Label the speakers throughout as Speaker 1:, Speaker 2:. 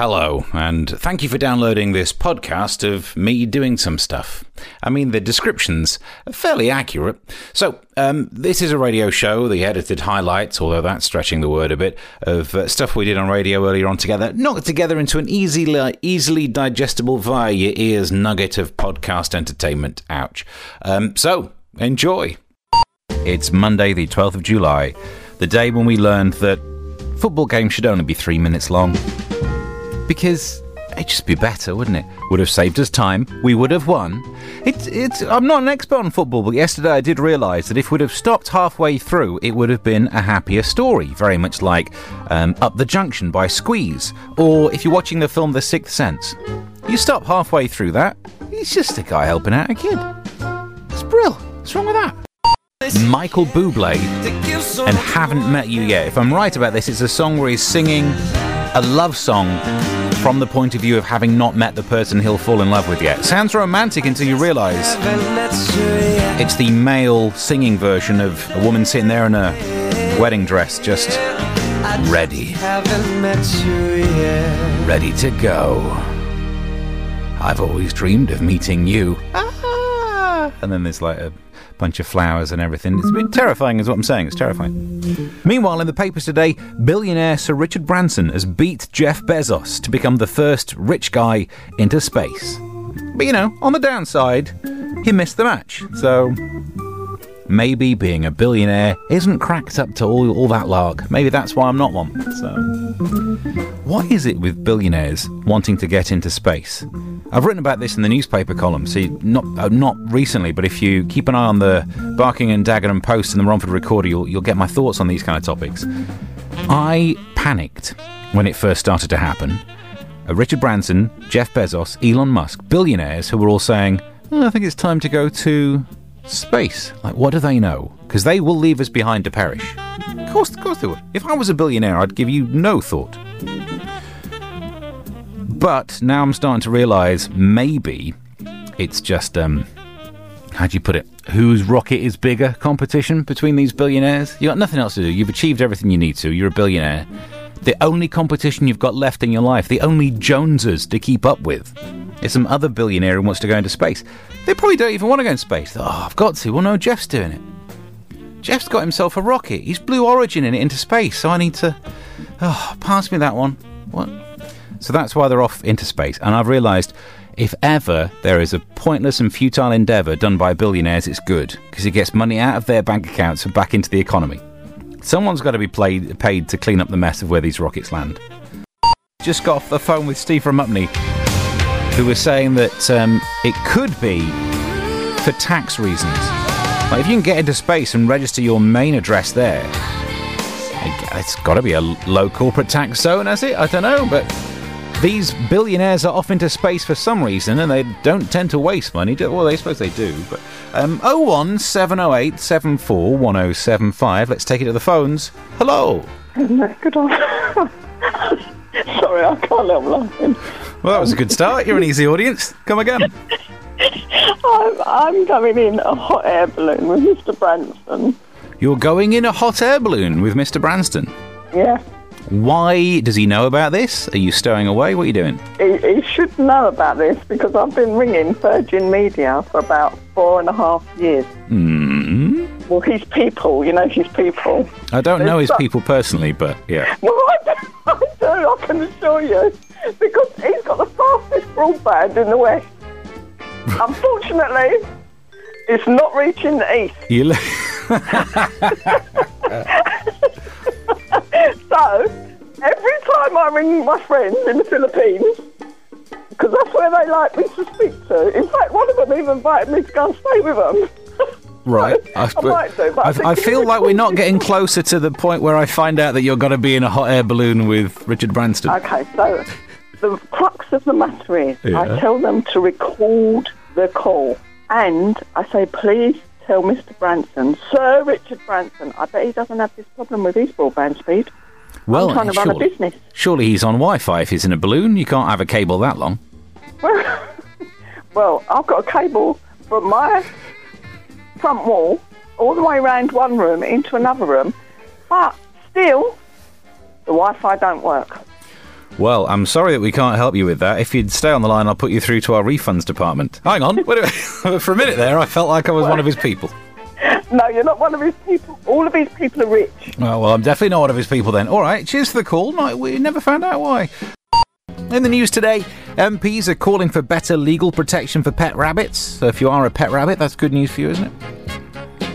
Speaker 1: Hello, and thank you for downloading this podcast of me doing some stuff. I mean, the description's are fairly accurate. So, um, this is a radio show, the edited highlights, although that's stretching the word a bit, of uh, stuff we did on radio earlier on together, knocked together into an easily, easily digestible via your ears nugget of podcast entertainment. Ouch. Um, so, enjoy. It's Monday, the 12th of July, the day when we learned that football games should only be three minutes long because it'd just be better, wouldn't it? Would have saved us time. We would have won. It's, it's, I'm not an expert on football, but yesterday I did realise that if we'd have stopped halfway through, it would have been a happier story. Very much like um, Up the Junction by Squeeze, or if you're watching the film The Sixth Sense. You stop halfway through that, it's just a guy helping out a kid. It's brill. What's wrong with that? Michael Bublé and Haven't Met You Yet. If I'm right about this, it's a song where he's singing a love song from the point of view of having not met the person he'll fall in love with yet. Sounds romantic until you realise it's the male singing version of a woman sitting there in a wedding dress, just ready. Ready to go. I've always dreamed of meeting you. Ah! And then there's like a bunch of flowers and everything. It's a bit terrifying, is what I'm saying. It's terrifying. Meanwhile, in the papers today, billionaire Sir Richard Branson has beat Jeff Bezos to become the first rich guy into space. But you know, on the downside, he missed the match. So maybe being a billionaire isn't cracked up to all, all that lark. Maybe that's why I'm not one. So, what is it with billionaires wanting to get into space? I've written about this in the newspaper column. See, not uh, not recently, but if you keep an eye on the Barking and Dagenham Post and the Romford Recorder, you'll you'll get my thoughts on these kind of topics. I panicked when it first started to happen. Uh, Richard Branson, Jeff Bezos, Elon Musk, billionaires who were all saying, "I think it's time to go to space." Like, what do they know? Because they will leave us behind to perish. Of course, of course they would. If I was a billionaire, I'd give you no thought. But now I'm starting to realise maybe it's just um, how do you put it? Whose rocket is bigger competition between these billionaires? You've got nothing else to do. You've achieved everything you need to. You're a billionaire. The only competition you've got left in your life, the only Joneses to keep up with, is some other billionaire who wants to go into space. They probably don't even want to go into space. Oh, I've got to. Well, no, Jeff's doing it. Jeff's got himself a rocket. He's Blue Origin in it into space. So I need to. Oh, pass me that one. What? So that's why they're off into space. And I've realised if ever there is a pointless and futile endeavour done by billionaires, it's good because it gets money out of their bank accounts and back into the economy. Someone's got to be paid to clean up the mess of where these rockets land. Just got off the phone with Steve from Upney, who were saying that um, it could be for tax reasons. Like if you can get into space and register your main address there, it's got to be a low corporate tax zone, has it? I don't know, but these billionaires are off into space for some reason and they don't tend to waste money. Well, they suppose they do. But um, 01 708 74 1075. Let's take it to the phones. Hello.
Speaker 2: Good on. Sorry, I can't help laughing.
Speaker 1: Well, that was a good start. You're an easy audience. Come again.
Speaker 2: I'm, I'm going in a hot air balloon with Mr. Branson.
Speaker 1: You're going in a hot air balloon with Mr. Branston.
Speaker 2: Yeah.
Speaker 1: Why does he know about this? Are you stowing away? What are you doing?
Speaker 2: He, he should know about this because I've been ringing Virgin Media for about four and a half years.
Speaker 1: Hmm.
Speaker 2: Well, his people, you know his people.
Speaker 1: I don't know his
Speaker 2: some-
Speaker 1: people personally, but yeah.
Speaker 2: Well, I do, I do, I can assure you. Because he's got the fastest broadband in the West. Unfortunately, it's not reaching the East.
Speaker 1: You li-
Speaker 2: So, every time I ring my friends in the Philippines, because that's where they like me to speak to. In fact, one of them even invited me to go and stay with them.
Speaker 1: right.
Speaker 2: I might do, but I
Speaker 1: I, I feel like we're not getting closer to the point where I find out that you're going to be in a hot air balloon with Richard Branston.
Speaker 2: Okay, so the crux of the matter is
Speaker 1: Yeah.
Speaker 2: I tell them to record the call. And I say, please tell Mr. Branson, Sir Richard Branson, I bet he doesn't have this problem with his broadband speed.
Speaker 1: well,
Speaker 2: I'm trying to run a
Speaker 1: surely,
Speaker 2: business.
Speaker 1: surely he's on Wi-Fi if he's in a balloon. You can't have a cable that long.
Speaker 2: Well, I've got a cable from my front wall all the way around one room into another room, but still, the Wi-Fi don't work.
Speaker 1: Well, I'm sorry that we can't help you with that. If you'd stay on the line, I'll put you through to our refunds department. Hang on. Wait a minute. For a minute there, I felt like I was one of his people.
Speaker 2: No, you're not one of his people. All of his people are rich.
Speaker 1: Oh, well, I'm definitely not one of his people then. All right, cheers for the call. No, we never found out why. In the news today, MPs are calling for better legal protection for pet rabbits. So if you are a pet rabbit, that's good news for you, isn't it?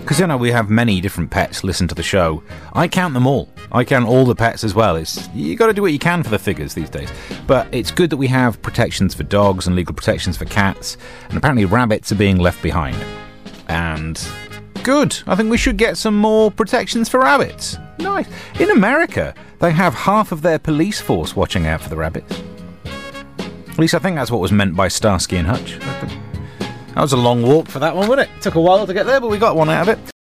Speaker 1: Because you know we have many different pets listen to the show. I count them all. I count all the pets as well. It's you got to do what you can for the figures these days. But it's good that we have protections for dogs and legal protections for cats. And apparently rabbits are being left behind. And good. I think we should get some more protections for rabbits. Nice. In America, they have half of their police force watching out for the rabbits. At least I think that's what was meant by Starsky and Hutch. That was a long walk for that one, wasn't it? Took a while to get there, but we got one out of it.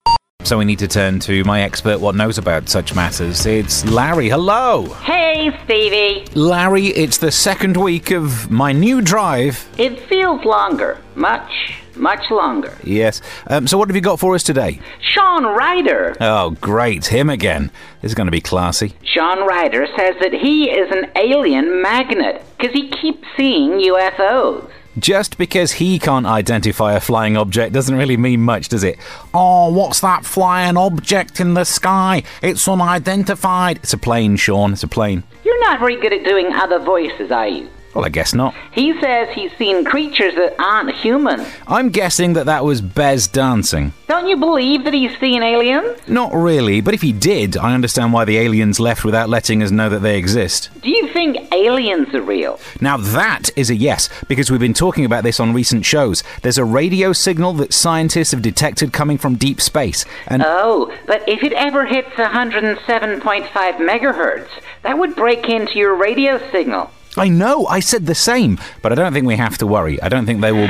Speaker 1: So we need to turn to my expert what knows about such matters. It's Larry. Hello.
Speaker 3: Hey, Stevie.
Speaker 1: Larry, it's the second week of my new drive.
Speaker 3: It feels longer. Much, much longer.
Speaker 1: Yes. Um, so what have you got for us today?
Speaker 3: Shaun Ryder.
Speaker 1: Oh, great. Him again. This is going to be classy.
Speaker 3: Shaun Ryder says that he is an alien magnet because he keeps seeing UFOs.
Speaker 1: Just because he can't identify a flying object doesn't really mean much, does it? Oh, what's that flying object in the sky? It's unidentified. It's a plane, Shaun. It's a plane.
Speaker 3: You're not very good at doing other voices, are you?
Speaker 1: Well, I guess not.
Speaker 3: He says he's seen creatures that aren't human.
Speaker 1: I'm guessing that that was Bez dancing.
Speaker 3: Don't you believe that he's seen aliens?
Speaker 1: Not really, but if he did, I understand why the aliens left without letting us know that they exist.
Speaker 3: Do you think aliens are real?
Speaker 1: Now, that is a yes, because we've been talking about this on recent shows. There's a radio signal that scientists have detected coming from deep space, and.
Speaker 3: Oh, but if it ever hits 107.5 megahertz, that would break into your radio signal.
Speaker 1: I know, I said the same, but I don't think we have to worry. I don't think they will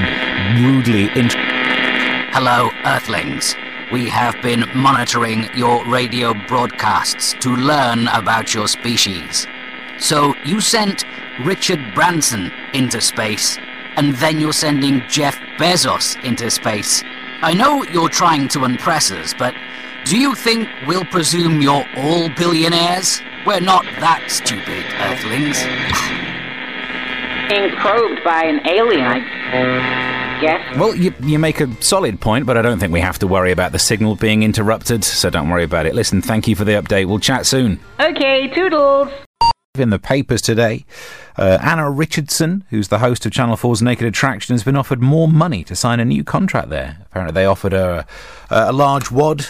Speaker 1: rudely. Int-
Speaker 4: Hello, Earthlings. We have been monitoring your radio broadcasts to learn about your species. So you sent Richard Branson into space, and then you're sending Jeff Bezos into space. I know you're trying to impress us, but do you think we'll presume you're all billionaires? We're not that stupid, Earthlings.
Speaker 3: Being probed by an alien, I guess.
Speaker 1: well, you, you make a solid point, but I don't think we have to worry about the signal being interrupted, so don't worry about it. Listen, thank you for the update. We'll chat soon.
Speaker 3: Okay, toodles.
Speaker 1: In the papers today, uh, Anna Richardson, who's the host of Channel 4's Naked Attraction, has been offered more money to sign a new contract there. Apparently, they offered her a, a large wad,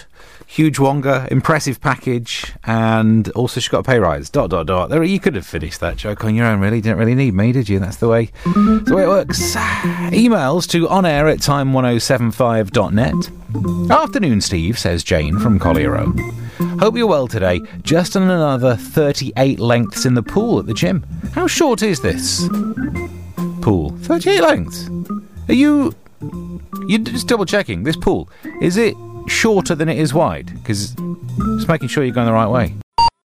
Speaker 1: huge wonga, impressive package, and also she got a pay rise. Dot dot dot. There, you could have finished that joke on your own. Really, didn't really need me, did you? That's the way. That's the way it works. Emails to onair at time1075.net. Afternoon, Steve, says Jane from Collier Row. Hope you're well today. Just another 38 lengths in the pool at the gym. How short is this pool? 38 lengths. Are you. You're just double checking. This pool is it shorter than it is wide? Because just making sure you're going the right way.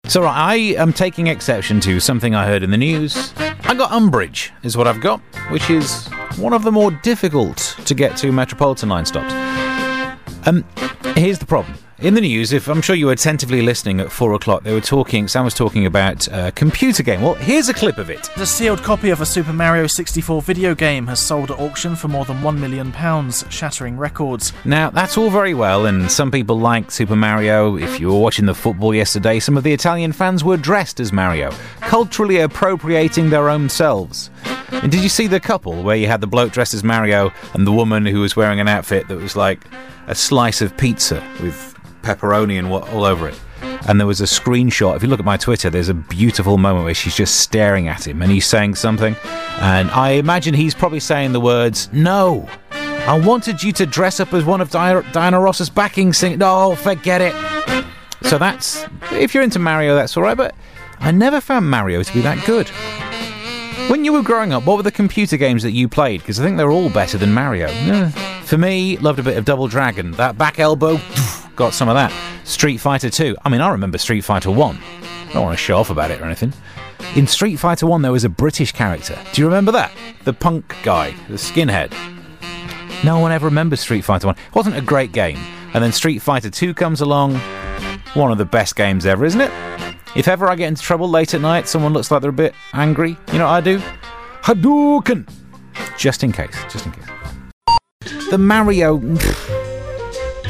Speaker 1: So right, I am taking exception to something I heard in the news. I got umbrage, is what I've got, which is one of the more difficult to get to Metropolitan line stops. Um, here's the problem. In the news, if I'm sure you were attentively listening at four o'clock, they were talking. Sam was talking about a computer game. Well, here's a clip of it.
Speaker 5: The sealed copy of a Super Mario 64 video game has sold at auction for more than £1 million, shattering records.
Speaker 1: Now, that's all very well, and some people like Super Mario. If you were watching the football yesterday, some of the Italian fans were dressed as Mario, culturally appropriating their own selves. And did you see the couple where you had the bloke dressed as Mario and the woman who was wearing an outfit that was like a slice of pizza with pepperoni and what all over it? And there was a screenshot. If you look at my Twitter, there's a beautiful moment where she's just staring at him and he's saying something. And I imagine he's probably saying the words, No, I wanted you to dress up as one of Di- Diana Ross's backing singers. No, forget it. So that's, if you're into Mario, that's alright, but I never found Mario to be that good. When you were growing up, what were the computer games that you played? Because I think they're all better than Mario. Yeah. For me, loved a bit of Double Dragon. That back elbow, got some of that. Street Fighter 2. I mean, I remember Street Fighter 1. I don't want to show off about it or anything. In Street Fighter 1, there was a British character. Do you remember that? The punk guy, the skinhead. No one ever remembers Street Fighter 1. It wasn't a great game. And then Street Fighter 2 comes along. One of the best games ever, isn't it? If ever I get into trouble late at night, someone looks like they're a bit angry, you know what I do? Hadouken! Just in case, just in case. The Mario.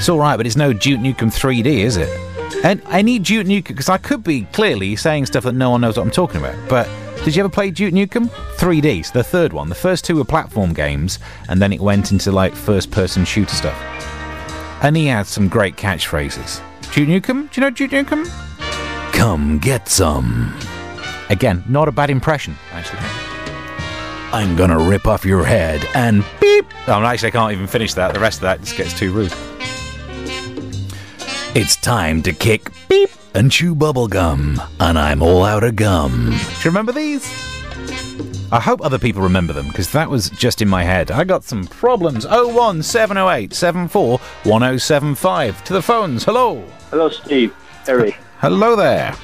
Speaker 1: It's alright, but it's no Duke Nukem 3D, is it? And any Duke Nukem, because I could be clearly saying stuff that no one knows what I'm talking about, but did you ever play Duke Nukem? 3D, so the third one. The first two were platform games, and then it went into like first person shooter stuff. And he had some great catchphrases. Duke Nukem? Do you know Duke Nukem? Come get some. Again, not a bad impression, actually. I'm gonna rip off your head and beep. Oh, actually, I can't even finish that. The rest of that just gets too rude. It's time to kick beep and chew bubblegum, and I'm all out of gum. Do you remember these? I hope other people remember them because that was just in my head. I got some problems. 01708 74 1075. To the phones. Hello.
Speaker 6: Hello, Steve. Eric.
Speaker 1: Hello there.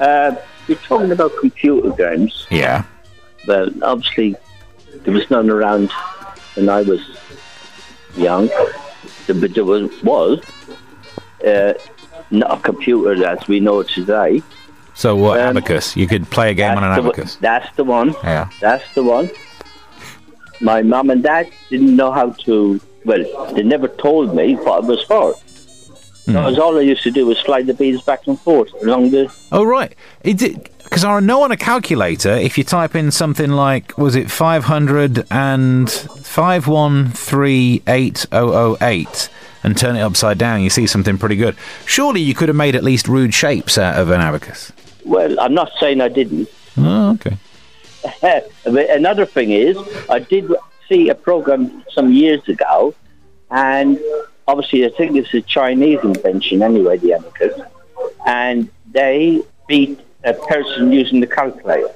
Speaker 6: Uh, you're talking about computer games.
Speaker 1: Yeah.
Speaker 6: Well, obviously, there was none around when I was young. But there was, was uh, not a computer as we know it today.
Speaker 1: So what?
Speaker 6: Um,
Speaker 1: abacus. You could play a game on an
Speaker 6: the,
Speaker 1: abacus.
Speaker 6: That's the one.
Speaker 1: Yeah.
Speaker 6: That's the one. My mum and dad didn't know how to. Well, they never told me what it was for.
Speaker 1: Hmm.
Speaker 6: Because all I used to do was slide the beads back and forth along the.
Speaker 1: Oh right. Because I know on a calculator if you type in something like was it five hundred and five one three eight oh oh eight and turn it upside down, you see something pretty good. Surely you could have made at least rude shapes out of an abacus.
Speaker 6: Well, I'm not saying I didn't.
Speaker 1: Oh, okay.
Speaker 6: Another thing is, I did see a program some years ago, and obviously, I think it's a Chinese invention anyway, the abacus, and they beat a person using the calculator.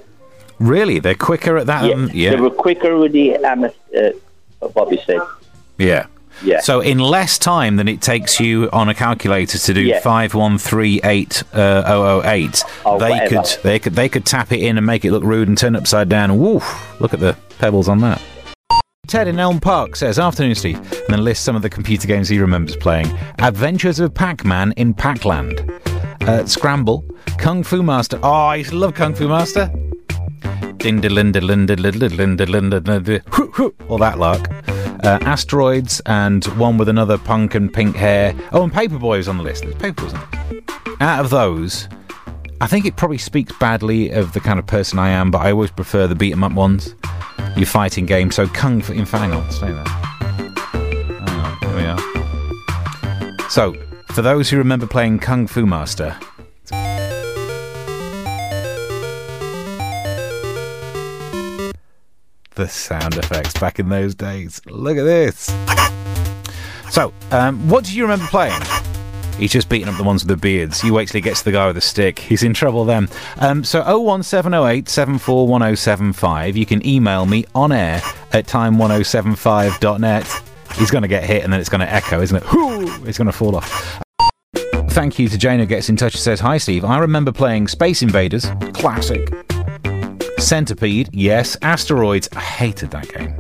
Speaker 1: Really, they're quicker at that.
Speaker 6: Yeah,
Speaker 1: than- yeah.
Speaker 6: they were quicker with the am- uh, we said.
Speaker 1: Yeah.
Speaker 6: Yeah.
Speaker 1: So in less time than it takes you on a calculator to do
Speaker 6: Yeah.
Speaker 1: five one three eight uh, oh oh eight,
Speaker 6: Or
Speaker 1: they
Speaker 6: whatever.
Speaker 1: could they could they could tap it in and make it look rude and turn upside down. Woof! Look at the pebbles on that. Ted in Elm Park says, Afternoon, Steve, and then lists some of the computer games he remembers playing Adventures of Pac Man in Pac-Land, uh, Scramble, Kung Fu Master. Oh, I used to love Kung Fu Master. Linda linda linda linda linda linda hoo, all that lark. Uh, asteroids and one with another punk and pink hair. Oh, and Paperboy was on the list. There's list. Out of those, I think it probably speaks badly of the kind of person I am, but I always prefer the beat 'em up ones. Your fighting game. So Kung Fu. In fact, hang on, stay there. On, here we are. So, for those who remember playing Kung Fu Master, the sound effects back in those days. Look at this. So, um, what do you remember playing? He's just beating up the ones with the beards. You wait till he gets to the guy with the stick. He's in trouble then. Um, so 01708 741075. You can email me on air at time1075.net. He's going to get hit and then it's going to echo, isn't it? Whoo! It's going to fall off. Thank you to Jane who gets in touch and says, Hi Steve, I remember playing Space Invaders. Classic. Centipede, yes. Asteroids, I hated that game.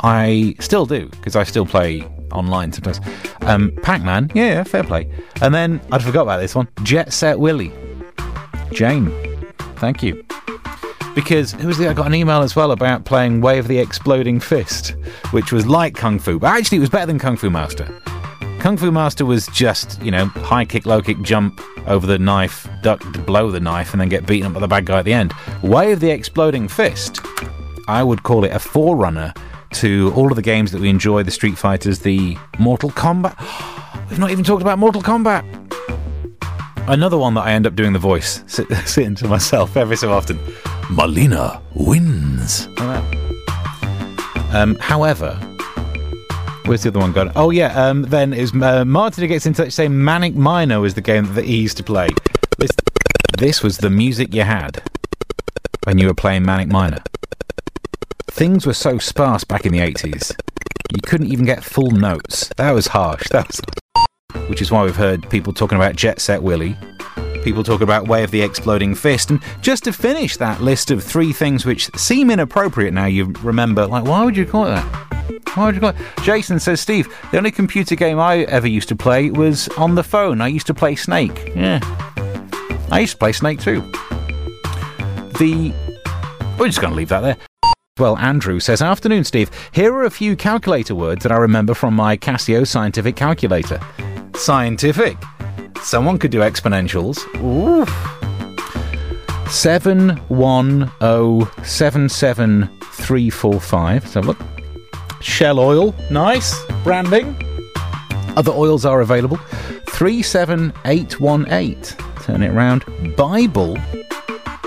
Speaker 1: I still do, because I still play online sometimes. Um, Pac Man, yeah, yeah, fair play. And then, I'd forgot about this one Jet Set Willy. Jane, thank you. Because who was the, I got an email as well about playing Way of the Exploding Fist, which was like Kung Fu, but actually it was better than Kung Fu Master. Kung Fu Master was just, you know, high kick, low kick, jump over the knife, duck below the knife, and then get beaten up by the bad guy at the end. Way of the Exploding Fist, I would call it a forerunner to all of the games that we enjoy the Street Fighters, the Mortal Kombat. We've not even talked about Mortal Kombat. Another one that I end up doing the voice, sit, sitting to myself every so often. Mileena wins. Um, however, Where's the other one gone? Oh yeah, um, then is uh, Martin gets in touch saying Manic Miner was the game that he used to play. This, this was the music you had when you were playing Manic Miner. Things were so sparse back in the eighties, you couldn't even get full notes. That was harsh. That was, which is why we've heard people talking about Jet Set Willy, people talking about Way of the Exploding Fist, and just to finish that list of three things which seem inappropriate now, you remember, like, why would you call it that? Why would you call it? Jason says, Steve, the only computer game I ever used to play was on the phone. I used to play Snake. Yeah. I used to play Snake too. The. We're just going to leave that there. Well, Andrew says, Afternoon, Steve. Here are a few calculator words that I remember from my Casio scientific calculator. Scientific. Someone could do exponentials. Ooh. Seven one oh seven seven three four five. Let's have a look. Shell oil, nice branding. Other oils are available. Three seven eight one eight. Turn it around. Bible.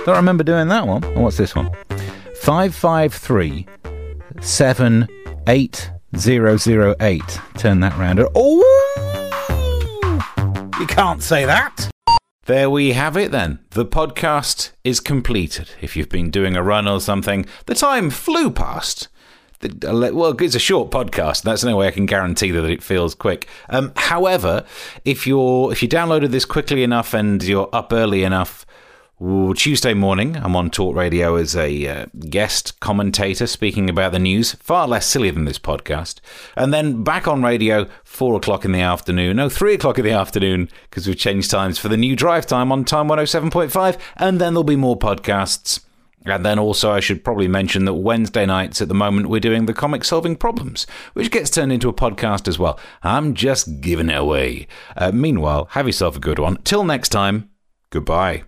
Speaker 1: Don't remember doing that one. Oh, what's this one? Five five three seven eight zero zero eight. Turn that round. Oh, you can't say that. There we have it then. The podcast is completed. If you've been doing a run or something, the time flew past. Well, it's a short podcast. That's the only way I can guarantee that it feels quick. Um, however, if you're if you downloaded this quickly enough and you're up early enough, Tuesday morning I'm on Talk Radio as a uh, guest commentator speaking about the news. Far less silly than this podcast. And then back on radio four o'clock in the afternoon. No, three o'clock in the afternoon because we've changed times for the new drive time on Time 107.5. And then there'll be more podcasts. And then also, I should probably mention that Wednesday nights at the moment we're doing the comic solving problems, which gets turned into a podcast as well. I'm just giving it away. Uh, meanwhile, have yourself a good one. Till next time, goodbye.